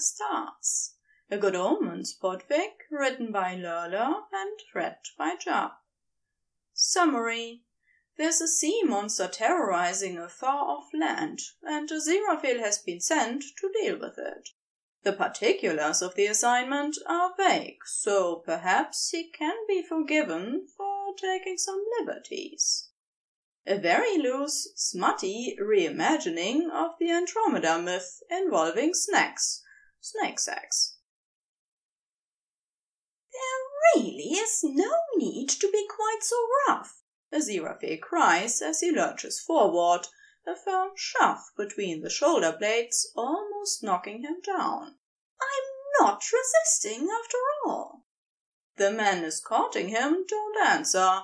Stars. A Good Omens podfic written by Lurlur and read by Jupp. Summary There's a sea monster terrorizing a far off land, and Aziraphale has been sent to deal with it. The particulars of the assignment are vague, so perhaps he can be forgiven for taking some liberties. A very loose, smutty reimagining of the Andromeda myth involving snacks, snake sex. There really is no need to be quite so rough, Aziraphale cries as he lurches forward, a firm shove between the shoulder blades almost knocking him down. I'm not resisting after all. The men escorting him don't answer.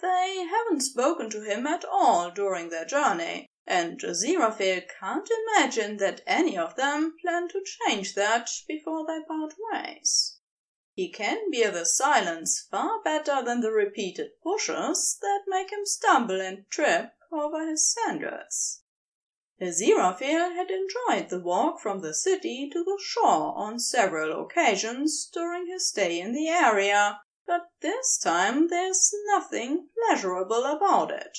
They haven't spoken to him at all during their journey, and Aziraphale can't imagine that any of them plan to change that before they part ways. He can bear the silence far better than the repeated pushes that make him stumble and trip over his sandals. Aziraphale had enjoyed the walk from the city to the shore on several occasions during his stay in the area, but this time there's nothing pleasurable about it.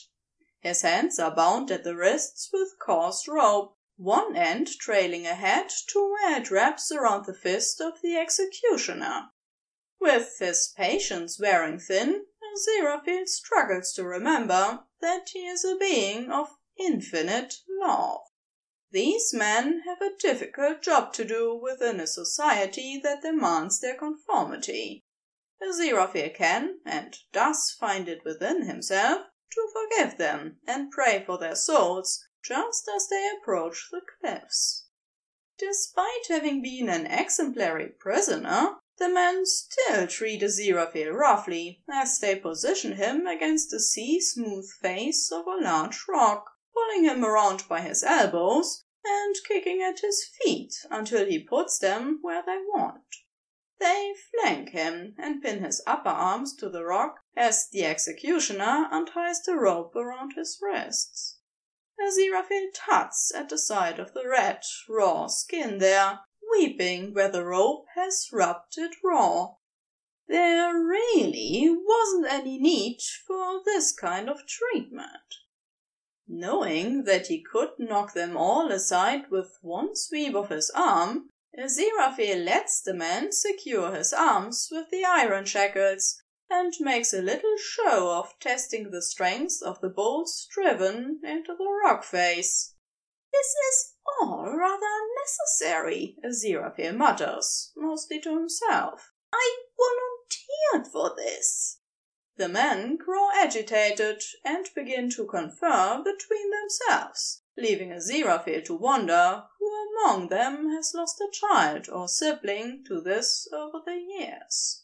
His hands are bound at the wrists with coarse rope, one end trailing ahead to where it wraps around the fist of the executioner. With his patience wearing thin, Aziraphale struggles to remember that he is a being of infinite love. These men have a difficult job to do within a society that demands their conformity. Aziraphale can and does find it within himself to forgive them and pray for their souls just as they approach the cliffs. Despite having been an exemplary prisoner, the men still treat Aziraphale roughly as they position him against the sea smooth face of a large rock, pulling him around by his elbows and kicking at his feet until he puts them where they want. They flank him and pin his upper arms to the rock as the executioner unties the rope around his wrists. Aziraphale tuts at the sight of the red, raw skin there, weeping where the rope has rubbed it raw. There really wasn't any need for this kind of treatment. Knowing that he could knock them all aside with one sweep of his arm, Aziraphale lets the man secure his arms with the iron shackles and makes a little show of testing the strength of the bolts driven into the rock face. This is all rather unnecessary, Aziraphale mutters, mostly to himself. I volunteered for this. The men grow agitated and begin to confer between themselves, leaving Aziraphale to wonder who among them has lost a child or sibling to this over the years.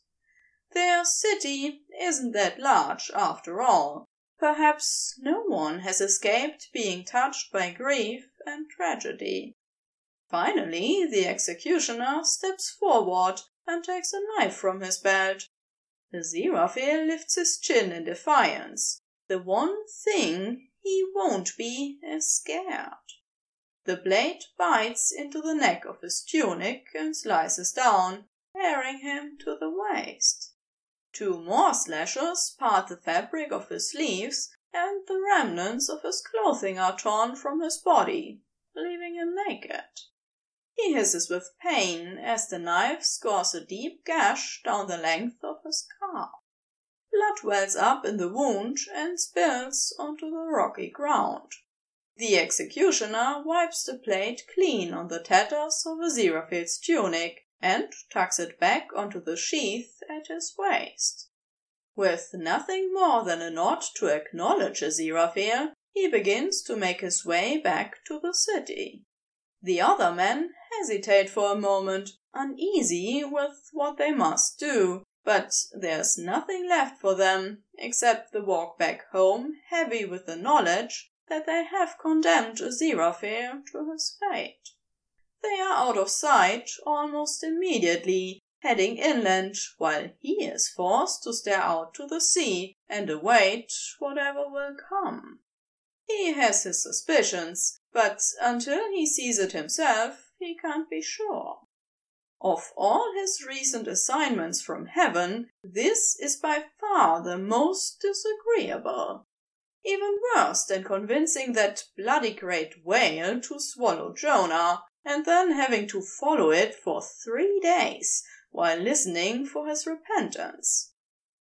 Their city isn't that large, after all. Perhaps no one has escaped being touched by grief and tragedy. Finally, the executioner steps forward and takes a knife from his belt. Aziraphale lifts his chin in defiance. The one thing he won't be scared. The blade bites into the neck of his tunic and slices down, tearing him to the waist. Two more slashes part the fabric of his sleeves, and the remnants of his clothing are torn from his body, leaving him naked. He hisses with pain as the knife scores a deep gash down the length of his calf. Blood wells up in the wound and spills onto the rocky ground. The executioner wipes the blade clean on the tatters of Aziraphale's tunic and tucks it back onto the sheath at his waist. With nothing more than a nod to acknowledge Aziraphale, he begins to make his way back to the city. The other men hesitate for a moment, uneasy with what they must do, but there's nothing left for them except the walk back home heavy with the knowledge that they have condemned Aziraphale to his fate. They are out of sight almost immediately, heading inland, while he is forced to stare out to the sea and await whatever will come. He has his suspicions, but until he sees it himself, he can't be sure. Of all his recent assignments from heaven, this is by far the most disagreeable. Even worse than convincing that bloody great whale to swallow Jonah, and then having to follow it for three days while listening for his repentance.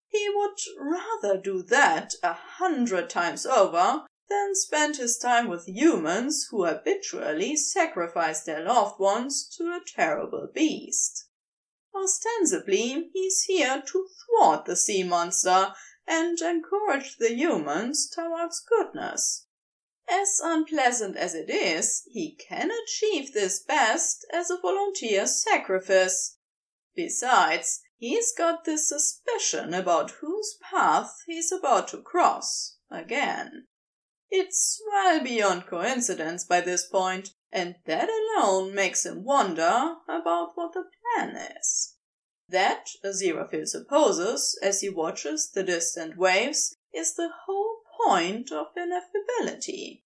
He would rather do that a hundred times over than spend his time with humans who habitually sacrifice their loved ones to a terrible beast. Ostensibly, he's here to thwart the sea monster and encourage the humans towards goodness. As unpleasant as it is, he can achieve this best as a volunteer sacrifice. Besides, he's got this suspicion about whose path he's about to cross again. It's well beyond coincidence by this point, and that alone makes him wonder about what the plan is. That, Aziraphale supposes, as he watches the distant waves, is the whole point of ineffability.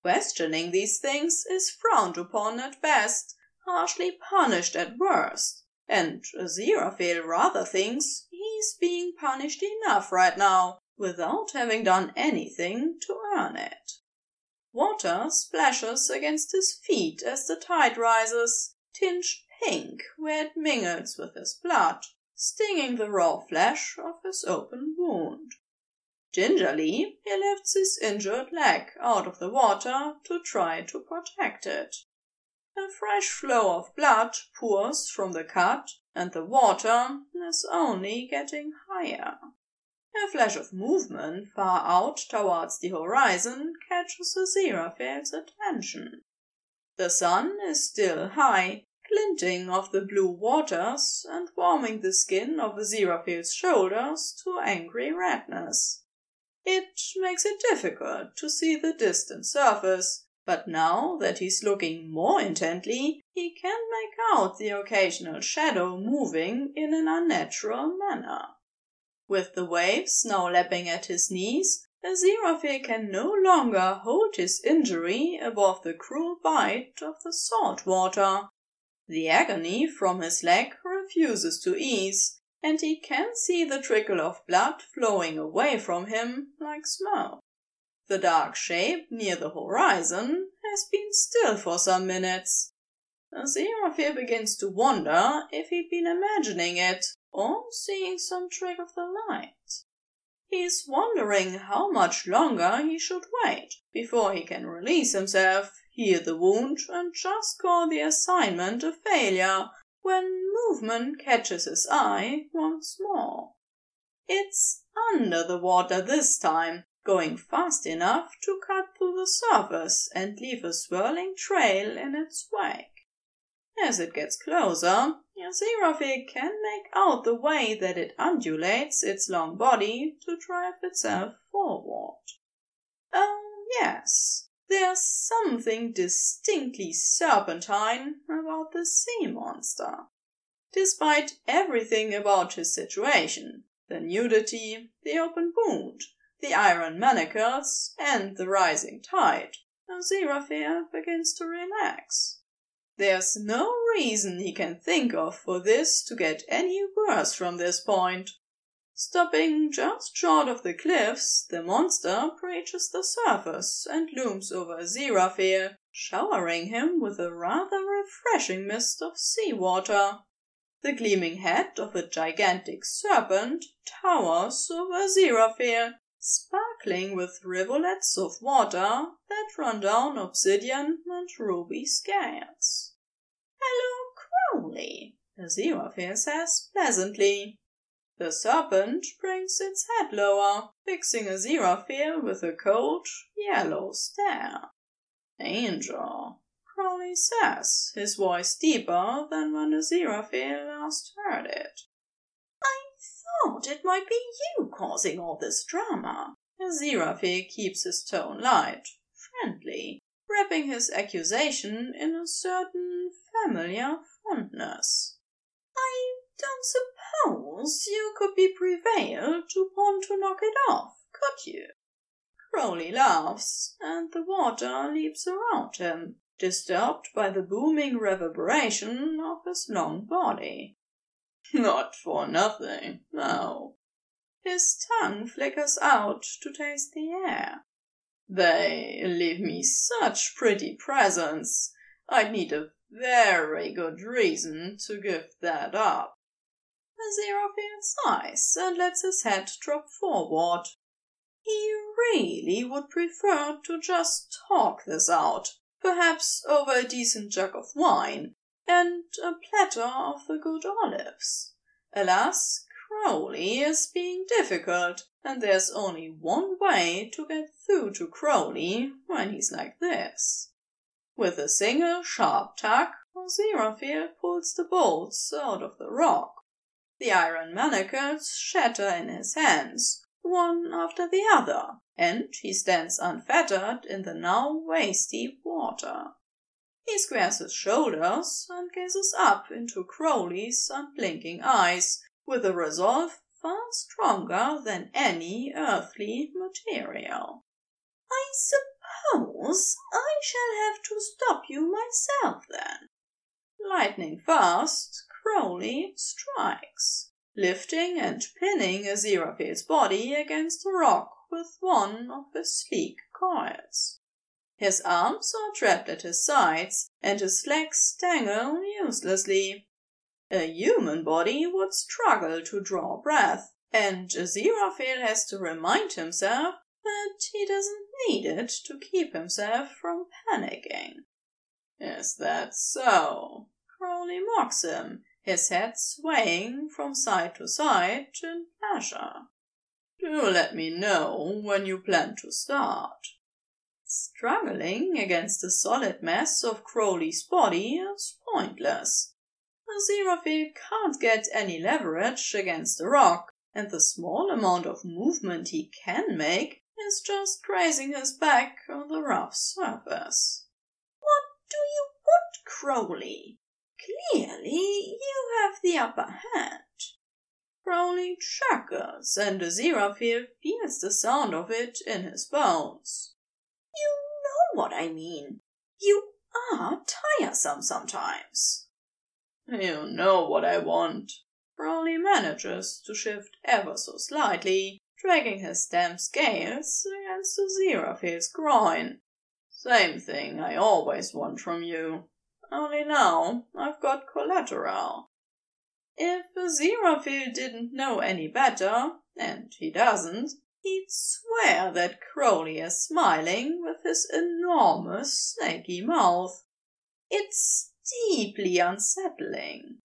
Questioning these things is frowned upon at best, harshly punished at worst, and Aziraphale rather thinks he's being punished enough right now without having done anything to earn it. Water splashes against his feet as the tide rises, tinged pink where it mingles with his blood, stinging the raw flesh of his open wound. Gingerly, he lifts his injured leg out of the water to try to protect it. A fresh flow of blood pours from the cut, and the water is only getting higher. A flash of movement far out towards the horizon catches Aziraphale's attention. The sun is still high, glinting off the blue waters and warming the skin of Aziraphale's shoulders to angry redness. It makes it difficult to see the distant surface, but now that he's looking more intently, he can make out the occasional shadow moving in an unnatural manner. With the waves now lapping at his knees, Aziraphale can no longer hold his injury above the cruel bite of the salt water. The agony from his leg refuses to ease, and he can see the trickle of blood flowing away from him like smoke. The dark shape near the horizon has been still for some minutes. Aziraphale begins to wonder if he'd been imagining it or seeing some trick of the light. He is wondering how much longer he should wait before he can release himself, heal the wound, and just call the assignment a failure when movement catches his eye once more. It's under the water this time, going fast enough to cut through the surface and leave a swirling trail in its wake. As it gets closer, Aziraphale can make out the way that it undulates its long body to drive itself forward. Oh, yes, there's something distinctly serpentine about the sea monster. Despite everything about his situation the nudity, the open wound, the iron manacles, and the rising tide Aziraphale begins to relax. There's no reason he can think of for this to get any worse from this point. Stopping just short of the cliffs, the monster breaches the surface and looms over Aziraphale, showering him with a rather refreshing mist of sea water. The gleaming head of a gigantic serpent towers over Aziraphale, sparkling with rivulets of water that run down obsidian and ruby scales. Hello, Crowley, The Aziraphale says pleasantly. The serpent brings its head lower, fixing a Aziraphale with a cold, yellow stare. Angel, Crowley says, his voice deeper than when Aziraphale last heard it I thought it might be you causing all this drama. Aziraphale keeps his tone light, friendly, wrapping his accusation in a certain familiar fondness. I don't suppose you could be prevailed upon to knock it off, could you? Crowley laughs, and the water leaps around him, disturbed by the booming reverberation of his long body. Not for nothing, no. His tongue flickers out to taste the air. They leave me such pretty presents. I'd need a very good reason to give that up. Aziraphale sighs and lets his head drop forward. He really would prefer to just talk this out, perhaps over a decent jug of wine and a platter of the good olives. Alas, Crowley is being difficult, and there's only one way to get through to Crowley when he's like this. With a single sharp tug, Aziraphale pulls the bolts out of the rock. The iron manacles shatter in his hands, one after the other, and he stands unfettered in the now waist deep water. He squares his shoulders and gazes up into Crowley's unblinking eyes with a resolve far stronger than any earthly material. I suppose I shall have to stop you myself then. Lightning fast, Crowley strikes, lifting and pinning Aziraphale's body against the rock with one of his sleek coils. His arms are trapped at his sides, and his legs dangle uselessly. A human body would struggle to draw breath, and Aziraphale has to remind himself that he doesn't need it to keep himself from panicking. Is that so? Crowley mocks him, his head swaying from side to side in pleasure. Do let me know when you plan to start. Struggling against the solid mass of Crowley's body is pointless. Aziraphale can't get any leverage against the rock, and the small amount of movement he can make is just grazing his back on the rough surface. What do you want, Crowley? Clearly you have the upper hand. Crowley chuckles, and Aziraphale feels the sound of it in his bones. You know what I mean. You are tiresome sometimes. You know what I want. Crowley manages to shift ever so slightly, dragging his damp scales against Aziraphale's groin. Same thing I always want from you. Only now I've got collateral. If Aziraphale didn't know any better, and he doesn't, he'd swear that Crowley is smiling with his enormous snaky mouth. It's deeply unsettling.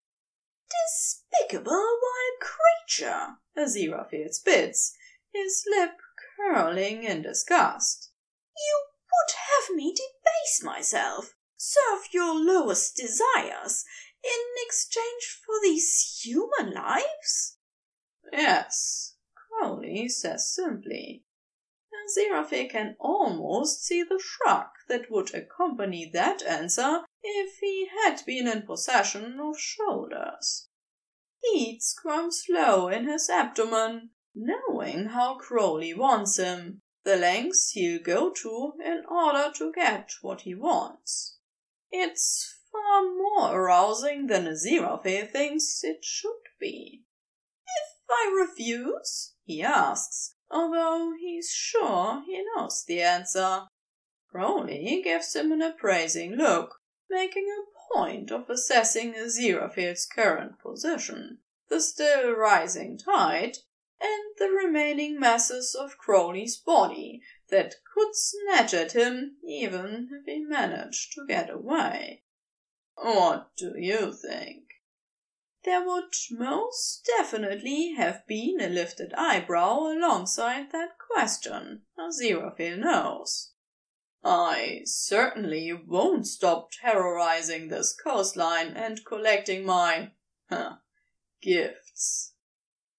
Despicable wild creature, Aziraphale spits, his lip curling in disgust. You would have me debase myself, serve your lowest desires, in exchange for these human lives? Yes, Crowley says simply. Aziraphale can almost see the shrug that would accompany that answer if he had been in possession of shoulders. Heat squirms low in his abdomen, knowing how Crowley wants him, the lengths he'll go to in order to get what he wants. It's far more arousing than Aziraphale thinks it should be. If I refuse? he asks, although he's sure he knows the answer. Crowley gives him an appraising look, making a point of assessing Aziraphale's current position, the still rising tide, and the remaining masses of Crowley's body that could snatch at him even if he managed to get away. What do you think? There would most definitely have been a lifted eyebrow alongside that question, Aziraphale knows. I certainly won't stop terrorizing this coastline and collecting my huh, gifts.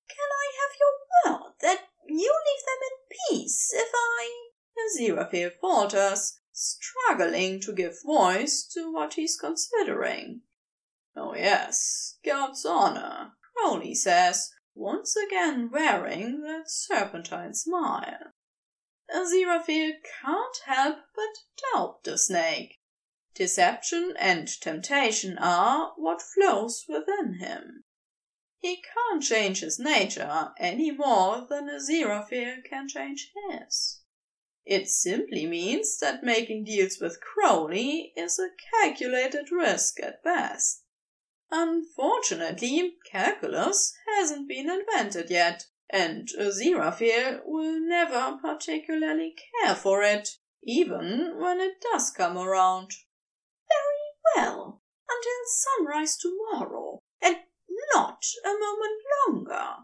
Can I have your word that you leave them in peace if I. Aziraphale falters, struggling to give voice to what he's considering. Oh, yes, God's honor, Crowley says, once again wearing that serpentine smile. Aziraphale can't help but doubt the snake. Deception and temptation are what flows within him. He can't change his nature any more than Aziraphale can change his. It simply means that making deals with Crowley is a calculated risk at best. Unfortunately, calculus hasn't been invented yet, and Aziraphale will never particularly care for it, even when it does come around. Very well, until sunrise tomorrow, and not a moment longer.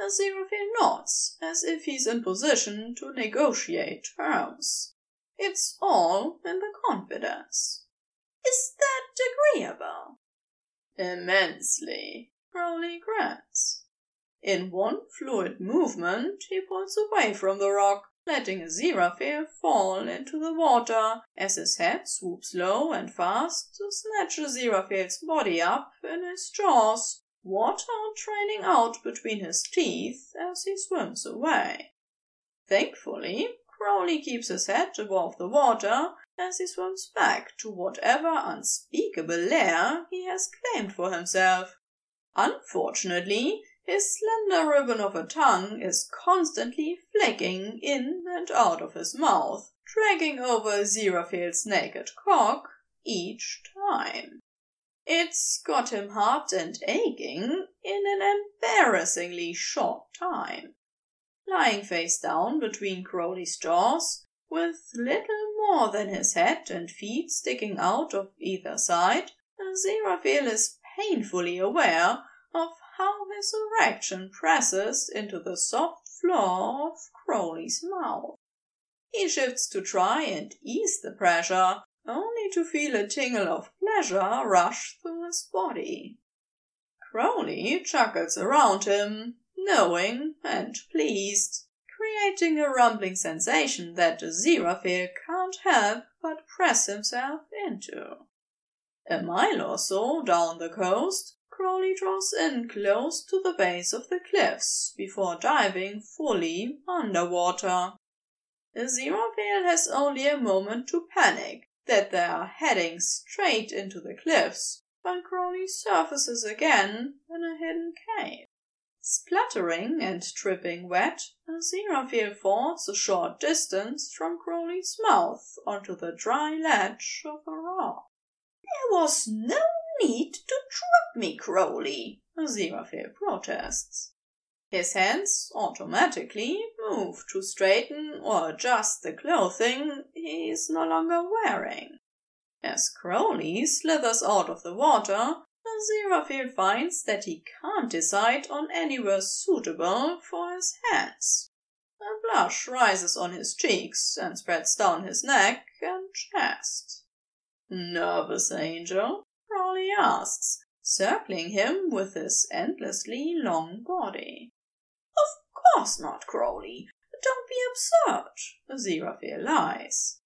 Aziraphale nods, as if he's in position to negotiate terms. It's all in the confidence. Is that agreeable? Immensely, Crowley grants. In one fluid movement, he pulls away from the rock, letting Aziraphale fall into the water as his head swoops low and fast to snatch Aziraphale's body up in his jaws water trailing out between his teeth as he swims away. Thankfully, Crowley keeps his head above the water as he swims back to whatever unspeakable lair he has claimed for himself. Unfortunately, his slender ribbon of a tongue is constantly flicking in and out of his mouth, dragging over Aziraphale's naked cock each time. It's got him hot and aching in an embarrassingly short time. Lying face down between Crowley's jaws, with little more than his head and feet sticking out of either side, Aziraphale is painfully aware of how his erection presses into the soft floor of Crowley's mouth. He shifts to try and ease the pressure, only to feel a tingle of pleasure rush through his body. Crowley chuckles around him, knowing and pleased, creating a rumbling sensation that Aziraphale can't help but press himself into. A mile or so down the coast, Crowley draws in close to the base of the cliffs before diving fully underwater. Aziraphale has only a moment to panic that they are heading straight into the cliffs when Crowley surfaces again in a hidden cave. Spluttering and dripping wet, Aziraphale falls a short distance from Crowley's mouth onto the dry ledge of a rock. There was no need to drop me, Crowley, Aziraphale protests. His hands automatically move to straighten or adjust the clothing he is no longer wearing. As Crowley slithers out of the water, Aziraphale finds that he can't decide on anywhere suitable for his hands. A blush rises on his cheeks and spreads down his neck and chest. Nervous angel? Crowley asks, circling him with his endlessly long body Of course not, Crowley. Don't be absurd. Aziraphale lies.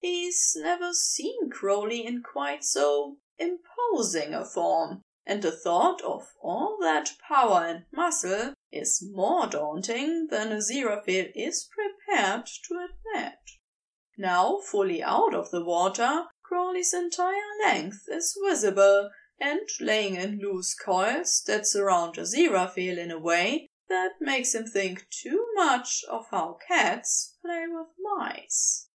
He's never seen Crowley in quite so imposing a form, and the thought of all that power and muscle is more daunting than Aziraphale is prepared to admit. Now fully out of the water, Crawley's entire length is visible, and laying in loose coils that surround Aziraphale in a way that makes him think too much of how cats play with mice.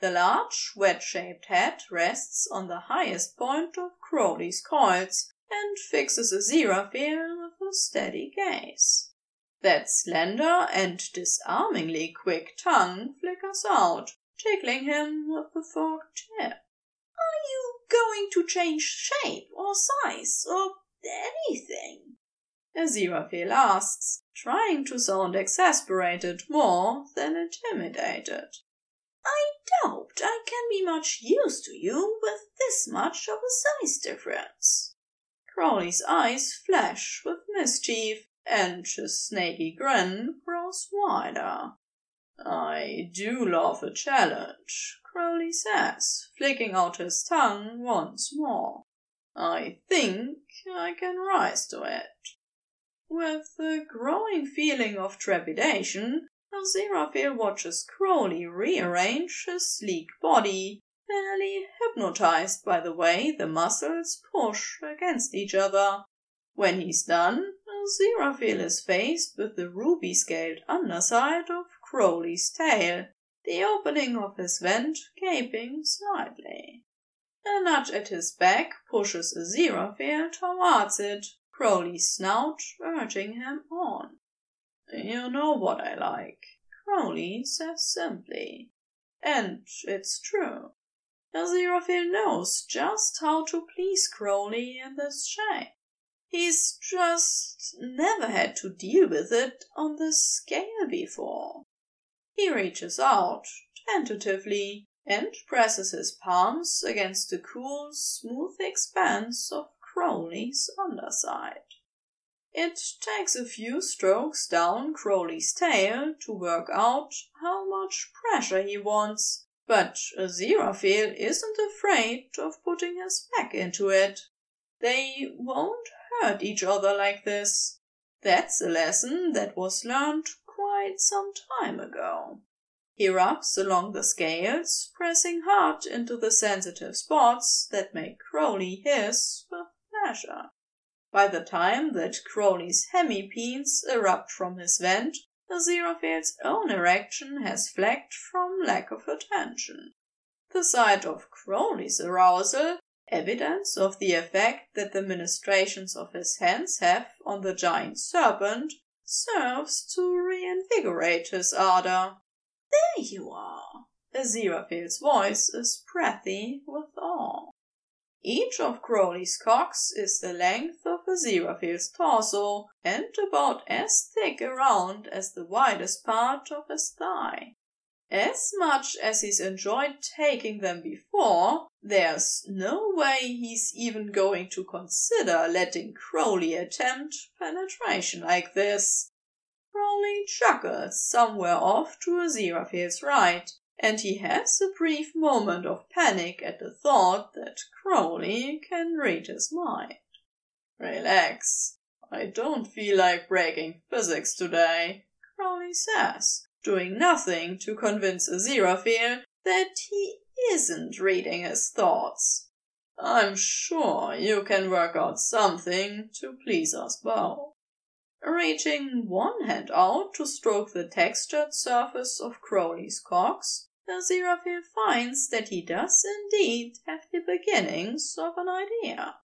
The large, wedge-shaped head rests on the highest point of Crowley's coils and fixes a Aziraphale with a steady gaze. That slender and disarmingly quick tongue flickers out, tickling him with the forked tip. Are you going to change shape or size or anything? Aziraphale asks, trying to sound exasperated more than intimidated. Doubt I can be much use to you with this much of a size difference. Crawley's eyes flash with mischief, and his snaky grin grows wider. I do love a challenge, Crowley says, flicking out his tongue once more. I think I can rise to it. With a growing feeling of trepidation, Aziraphale watches Crowley rearrange his sleek body fairly hypnotized by the way the muscles push against each other. When he's done, Aziraphale is faced with the ruby scaled underside of Crowley's tail, the opening of his vent gaping slightly. A nudge at his back pushes Aziraphale towards it, Crowley's snout urging him on. You know what I like, Crowley says simply. And it's true. Aziraphale knows just how to please Crowley in this shape. He's just never had to deal with it on this scale before. He reaches out, tentatively, and presses his palms against the cool, smooth expanse of Crowley's underside. It takes a few strokes down Crowley's tail to work out how much pressure he wants, but Aziraphale isn't afraid of putting his back into it. They won't hurt each other like this. That's a lesson that was learned quite some time ago. He rubs along the scales, pressing hard into the sensitive spots that make Crowley hiss with pleasure. By the time that Crowley's hemipenes erupt from his vent, Aziraphale's own erection has flagged from lack of attention. The sight of Crowley's arousal evidence of the effect that the ministrations of his hands have on the giant serpent, serves to reinvigorate his ardor. There you are! Aziraphale's voice is breathy with awe. Each of Crowley's cocks is the length of a Aziraphale's torso and about as thick around as the widest part of his thigh. As much as he's enjoyed taking them before, there's no way he's even going to consider letting Crowley attempt penetration like this. Crowley chuckles somewhere off to Aziraphale's right, and he has a brief moment of panic at the thought that Crowley can read his mind. Relax. I don't feel like breaking physics today, Crowley says doing nothing to convince Aziraphale that he isn't reading his thoughts. I'm sure you can work out something to please us both. Reaching one hand out to stroke the textured surface of Crowley's Aziraphale finds that he does indeed have the beginnings of an idea.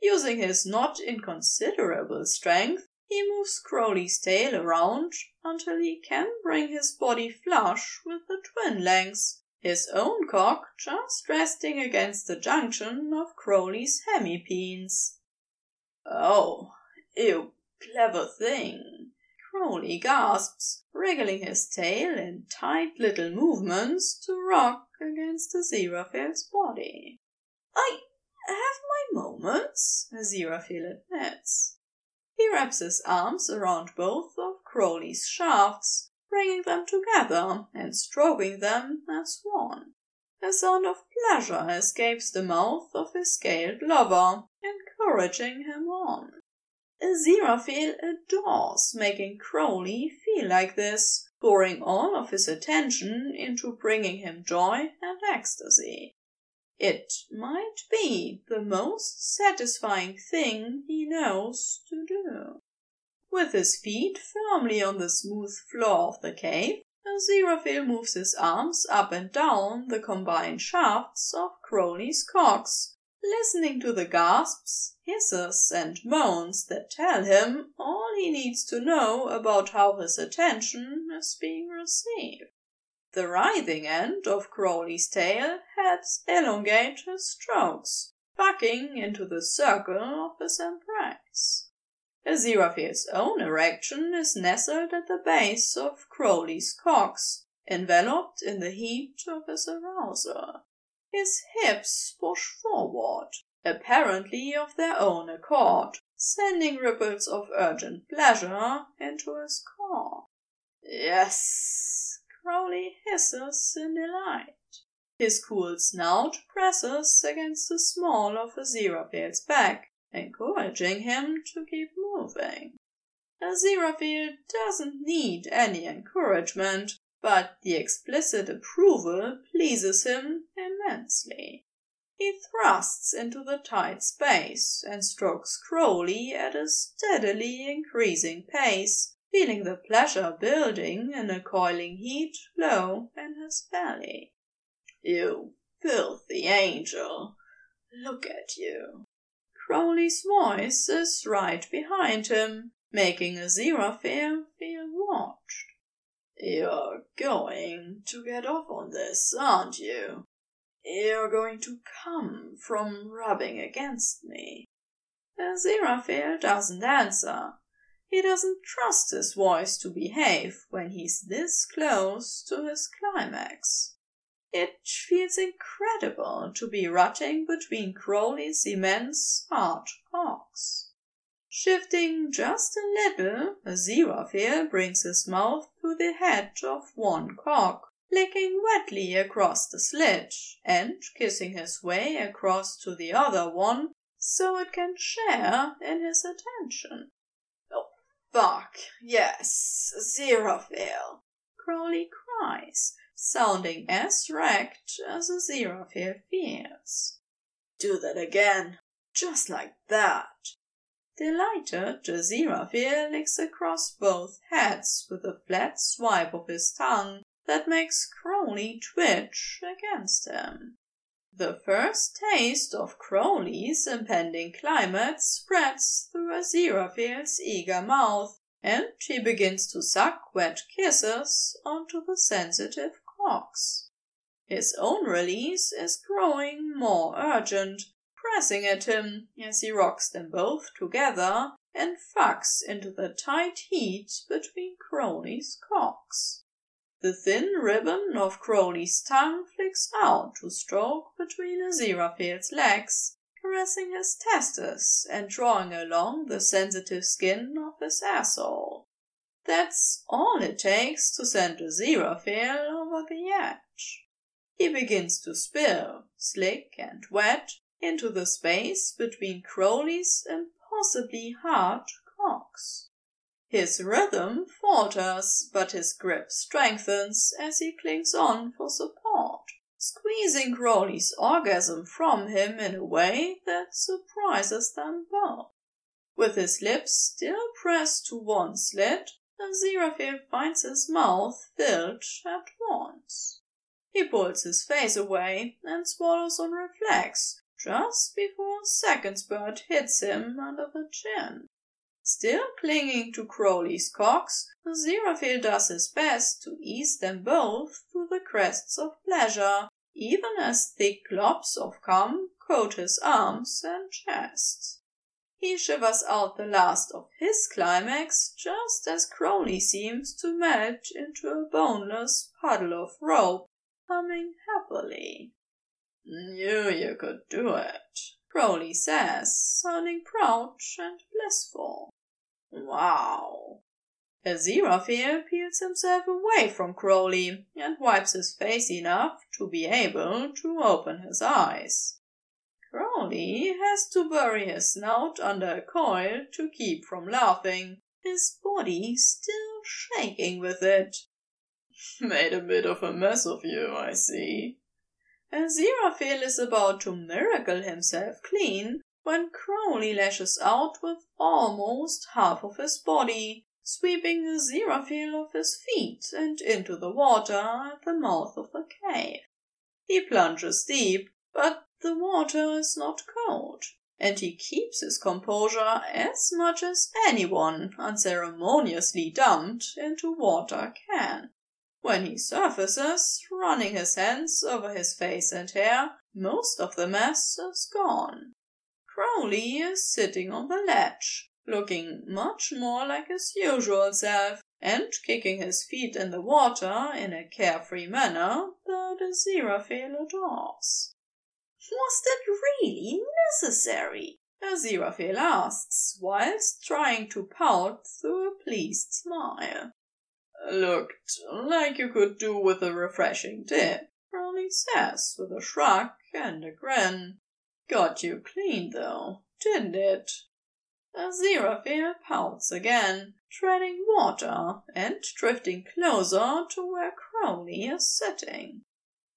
Using his not inconsiderable strength, he moves Crowley's tail around until he can bring his body flush with the twin lengths, his own cock just resting against the junction of Crowley's hemipenes. Oh, you clever thing! Crowley gasps, wriggling his tail in tight little movements to rock against Aziraphale's body. I have my moments, Aziraphale admits. He wraps his arms around both of Crowley's shafts, bringing them together and stroking them as one. A sound of pleasure escapes the mouth of his scaled lover, encouraging him on. Aziraphale adores making Crowley feel like this, pouring all of his attention into bringing him joy and ecstasy. It might be the most satisfying thing he knows to do. With his feet firmly on the smooth floor of the cave, Aziraphale moves his arms up and down the combined shafts of Crowley's cocks, listening to the gasps, hisses, and moans that tell him all he needs to know about how his attention is being received. The writhing end of Crowley's tail helps elongate his strokes, bucking into the circle of his embrace. Aziraphale's own erection is nestled at the base of Crowley's cocks, enveloped in the heat of his arousal. His hips push forward, apparently of their own accord, sending ripples of urgent pleasure into his core. Yes, Crowley hisses in delight. His cool snout presses against the small of Aziraphale's back, encouraging him to keep moving. Aziraphale doesn't need any encouragement, but the explicit approval pleases him immensely. He thrusts into the tight space and strokes Crowley at a steadily increasing pace, feeling the pleasure building in a coiling heat low in his belly. You filthy angel! Look at you! Crowley's voice is right behind him, making a Aziraphale feel watched. You're going to get off on this, aren't you? You're going to come from rubbing against me. Aziraphale doesn't answer. He doesn't trust his voice to behave when he's this close to his climax. It feels incredible to be rutting between Crowley's immense hard cocks. Shifting just a little, a Aziraphale brings his mouth to the head of one cock, licking wetly across the sledge, and kissing his way across to the other one so it can share in his attention. Oh, fuck, yes, Aziraphale, Crowley cries, sounding as wrecked as a Aziraphale feels. Do that again, just like that. Delighted, Aziraphale licks across both heads with a flat swipe of his tongue that makes Crowley twitch against him. The first taste of Crowley's impending climax spreads through Aziraphale's eager mouth, and he begins to suck wet kisses onto the sensitive cocks. His own release is growing more urgent, pressing at him as he rocks them both together and fucks into the tight heat between Crowley's cocks. The thin ribbon of Crowley's tongue flicks out to stroke between Aziraphale's legs, caressing his testes and drawing along the sensitive skin of his asshole. That's all it takes to send Aziraphale over the edge. He begins to spill, slick and wet, into the space between Crowley's impossibly hard cocks. His rhythm falters, but his grip strengthens as he clings on for support, squeezing Crowley's orgasm from him in a way that surprises them both. With his lips still pressed to one slit, Aziraphale finds his mouth filled at once. He pulls his face away and swallows on reflex just before a second spurt hits him under the chin. Still clinging to Crowley's cocks, Aziraphale does his best to ease them both to the crests of pleasure, even as thick globs of cum coat his arms and chest. He shivers out the last of his climax just as Crowley seems to melt into a boneless puddle of rope, humming happily. Knew you could do it, Crowley says, sounding proud and blissful. Wow. Aziraphale peels himself away from Crowley and wipes his face enough to be able to open his eyes. Crowley has to bury his snout under a coil to keep from laughing, his body still shaking with it. Made a bit of a mess of you, I see. Aziraphale is about to miracle himself clean when Crowley lashes out with almost half of his body, sweeping Aziraphale off his feet and into the water at the mouth of the cave. He plunges deep, but the water is not cold, and he keeps his composure as much as anyone unceremoniously dumped into water can. When he surfaces, running his hands over his face and hair, most of the mess is gone. Crowley is sitting on the ledge, looking much more like his usual self, and kicking his feet in the water in a carefree manner that Aziraphale adores. Was that really necessary? Aziraphale asks, whilst trying to pout through a pleased smile. Looked like you could do with a refreshing dip, Crowley says with a shrug and a grin. Got you clean, though, didn't it? Aziraphale pouts again, treading water and drifting closer to where Crowley is sitting.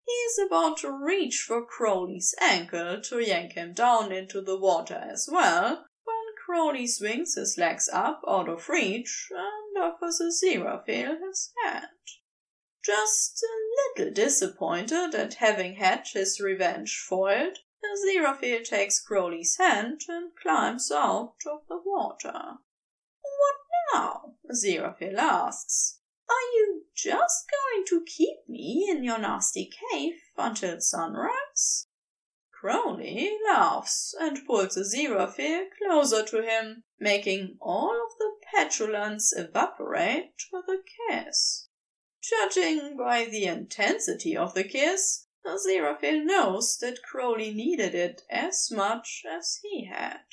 He is about to reach for Crowley's ankle to yank him down into the water as well, Crowley swings his legs up out of reach and offers a Aziraphale his hand. Just a little disappointed at having had his revenge foiled, Aziraphale takes Crowley's hand and climbs out of the water. What now? Aziraphale asks. Are you just going to keep me in your nasty cave until sunrise? Crowley laughs and pulls Aziraphale closer to him, making all of the petulance evaporate with a kiss. Judging by the intensity of the kiss, Aziraphale knows that Crowley needed it as much as he had.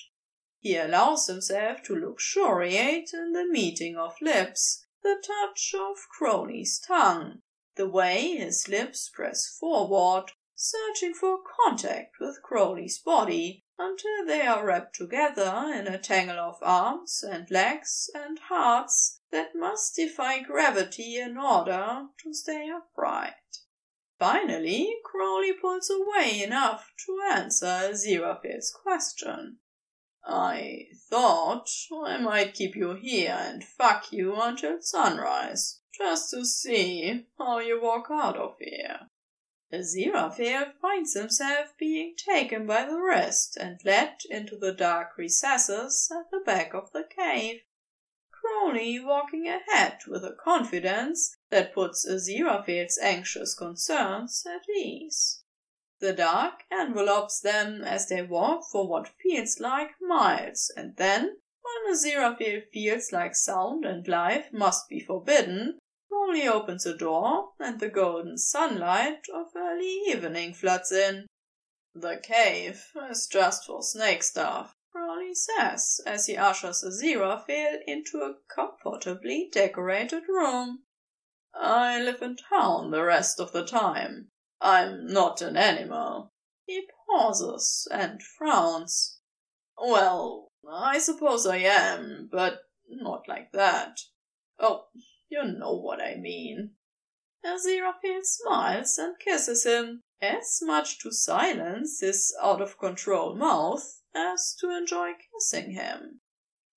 He allows himself to luxuriate in the meeting of lips, the touch of Crowley's tongue, the way his lips press forward, searching for contact with Crowley's body until they are wrapped together in a tangle of arms and legs and hearts that must defy gravity in order to stay upright. Finally, Crowley pulls away enough to answer Aziraphale's question. I thought I might keep you here and fuck you until sunrise, just to see how you walk out of here. Aziraphale finds himself being taken by the wrist and led into the dark recesses at the back of the cave. Crowley walking ahead with a confidence that puts Aziraphale's anxious concerns at ease. The dark envelopes them as they walk for what feels like miles, and then, when Aziraphale feels like sound and life must be forbidden, Crowley opens a door, and the golden sunlight of early evening floods in. The cave is just for snake stuff, Crowley says, as he ushers Aziraphale into a comfortably decorated room. I live in town the rest of the time. I'm not an animal. He pauses and frowns. Well, I suppose I am, but not like that. Oh, you know what I mean. Aziraphale smiles and kisses him, as much to silence his out of control mouth as to enjoy kissing him.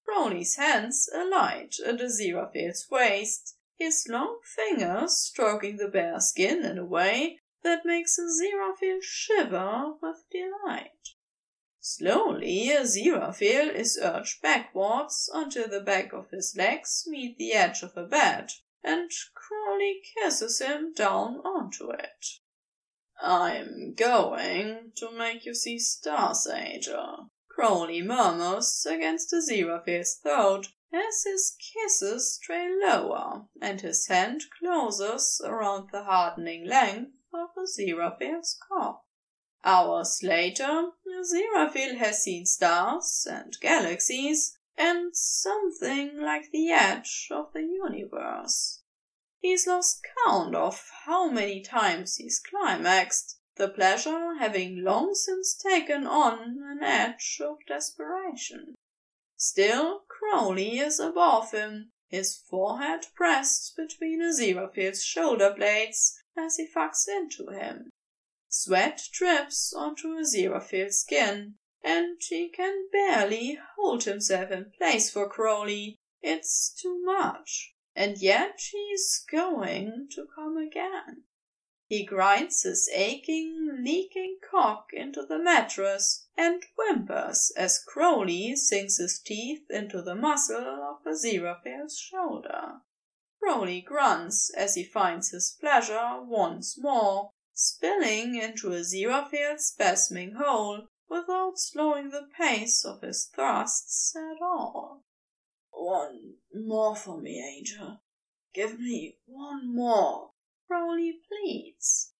Crowley's hands alight at Aziraphale's waist, his long fingers stroking the bare skin in a way that makes Aziraphale shiver with delight. Slowly, Aziraphale is urged backwards until the back of his legs meet the edge of a bed, and Crowley kisses him down onto it. I'm going to make you see stars, Sager, Crowley murmurs against the Aziraphale's throat as his kisses trail lower and his hand closes around the hardening length of Aziraphale's cock. Hours later, Aziraphale has seen stars and galaxies and something like the edge of the universe. He's lost count of how many times he's climaxed, the pleasure having long since taken on an edge of desperation. Still, Crowley is above him, his forehead pressed between Aziraphale's shoulder blades as he fucks into him. Sweat drips onto Aziraphale's skin, and he can barely hold himself in place for Crowley. It's too much. And yet he's going to come again. He grinds his aching, leaking cock into the mattress and whimpers as Crowley sinks his teeth into the muscle of Aziraphale's shoulder. Crowley grunts as he finds his pleasure once more, spilling into Aziraphale's spasming hole without slowing the pace of his thrusts at all. One more for me, Angel. Give me one more, Crowley pleads.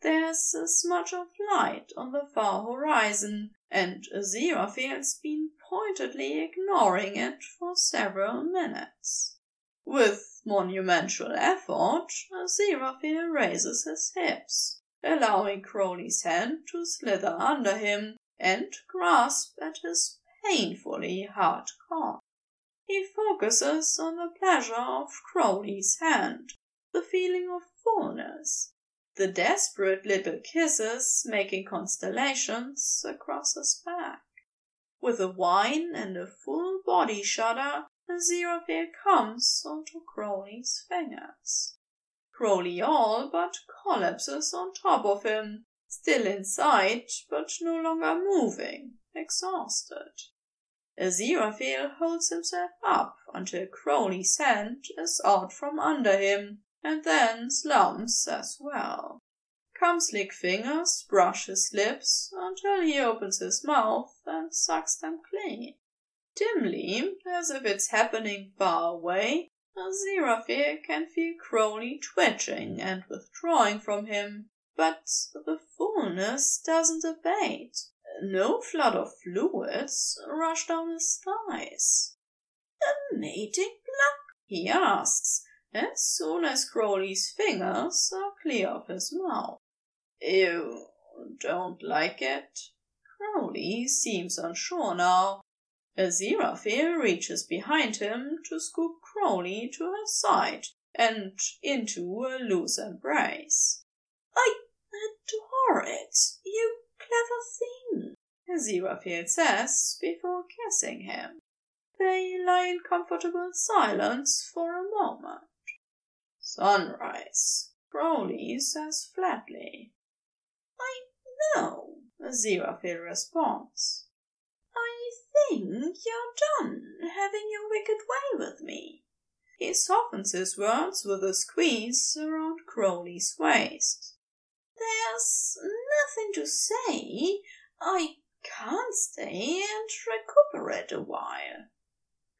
There's a smudge of light on the far horizon, and Aziraphale's been pointedly ignoring it for several minutes. With monumental effort, Aziraphale raises his hips, allowing Crowley's hand to slither under him and grasp at his painfully hard cock. He focuses on the pleasure of Crowley's hand, the feeling of fullness, the desperate little kisses making constellations across his back. With a whine and a full body shudder, Aziraphale comes onto Crowley's fingers. Crowley all but collapses on top of him, still inside, but no longer moving, exhausted. Aziraphale holds himself up until Crowley's hand is out from under him, and then slumps as well. Comes slick fingers brush his lips until he opens his mouth and sucks them clean. Dimly, as if it's happening far away, Aziraphale can feel Crowley twitching and withdrawing from him, but the fullness doesn't abate. No flood of fluids rush down his thighs. A mating plug? he asks, as soon as Crowley's fingers are clear of his mouth. You don't like it? Crowley seems unsure now. Aziraphale reaches behind him to scoop Crowley to her side and into a loose embrace. I adore it, you clever thing, Aziraphale says before kissing him. They lie in comfortable silence for a moment. Sunrise, Crowley says flatly. I know, Aziraphale responds. Think you're done having your wicked way with me. He softens his words with a squeeze around Crowley's waist. There's nothing to say. I can't stay and recuperate a while.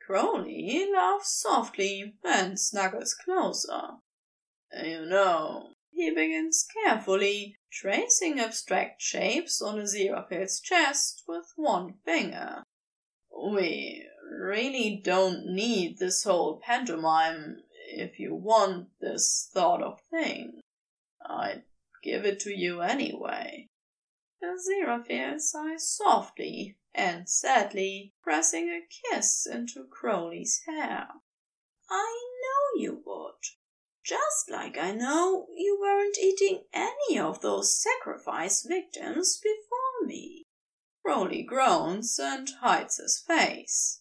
Crowley laughs softly and snuggles closer. You know, he begins carefully, tracing abstract shapes on Aziraphale's chest with one finger. We really don't need this whole pantomime if you want this thought of thing. I'd give it to you anyway. Aziraphale sighs softly and sadly, pressing a kiss into Crowley's hair. I know you would. Just like I know you weren't eating any of those sacrifice victims before me. Crowley groans and hides his face.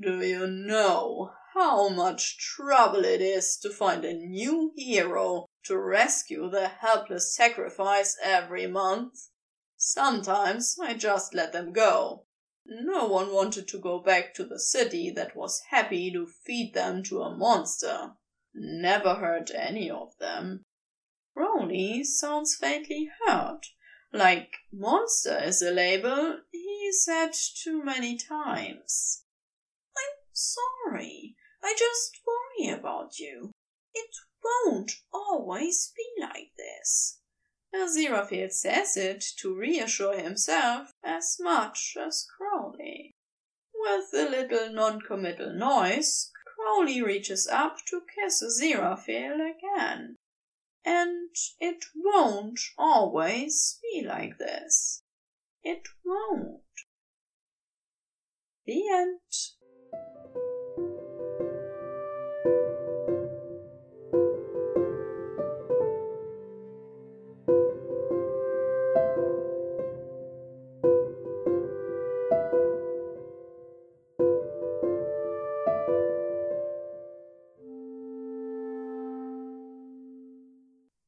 Do you know how much trouble it is to find a new hero to rescue the helpless sacrifice every month? Sometimes I just let them go. No one wanted to go back to the city that was happy to feed them to a monster. Never hurt any of them. Crowley sounds faintly hurt, like monster is a label he said too many times. I'm sorry. I just worry about you. It won't always be like this. Aziraphale says it to reassure himself as much as Crowley. With a little non-committal noise, Crowley reaches up to kiss Aziraphale again. And it won't always be like this. It won't. The end.